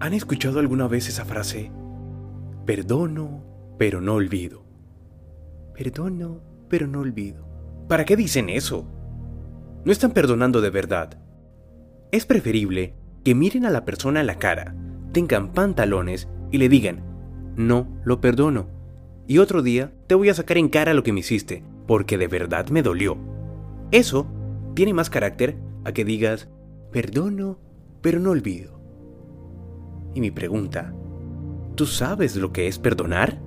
¿Han escuchado alguna vez esa frase? Perdono, pero no olvido. Perdono, pero no olvido. ¿Para qué dicen eso? No están perdonando de verdad. Es preferible que miren a la persona a la cara, tengan pantalones y le digan, no lo perdono. Y otro día te voy a sacar en cara lo que me hiciste, porque de verdad me dolió. Eso tiene más carácter a que digas, perdono, pero no olvido. Y mi pregunta, ¿tú sabes lo que es perdonar?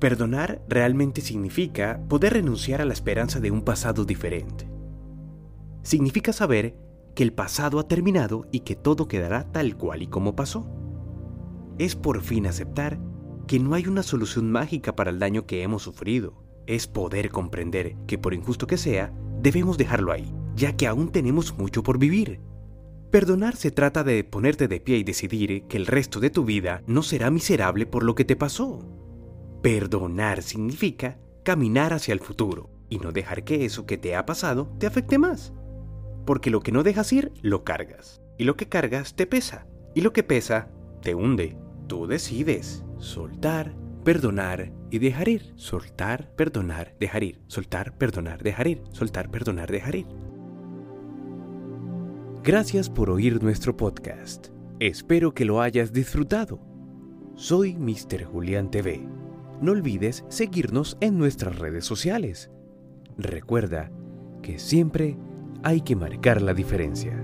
Perdonar realmente significa poder renunciar a la esperanza de un pasado diferente. Significa saber que el pasado ha terminado y que todo quedará tal cual y como pasó. Es por fin aceptar que no hay una solución mágica para el daño que hemos sufrido. Es poder comprender que por injusto que sea, debemos dejarlo ahí, ya que aún tenemos mucho por vivir. Perdonar se trata de ponerte de pie y decidir que el resto de tu vida no será miserable por lo que te pasó. Perdonar significa caminar hacia el futuro y no dejar que eso que te ha pasado te afecte más. Porque lo que no dejas ir, lo cargas. Y lo que cargas te pesa. Y lo que pesa, te hunde. Tú decides soltar, perdonar y dejar ir. Soltar, perdonar, dejar ir. Soltar, perdonar, dejar ir. Soltar, perdonar, dejar ir. Gracias por oír nuestro podcast. Espero que lo hayas disfrutado. Soy Mr. Julián TV. No olvides seguirnos en nuestras redes sociales. Recuerda que siempre hay que marcar la diferencia.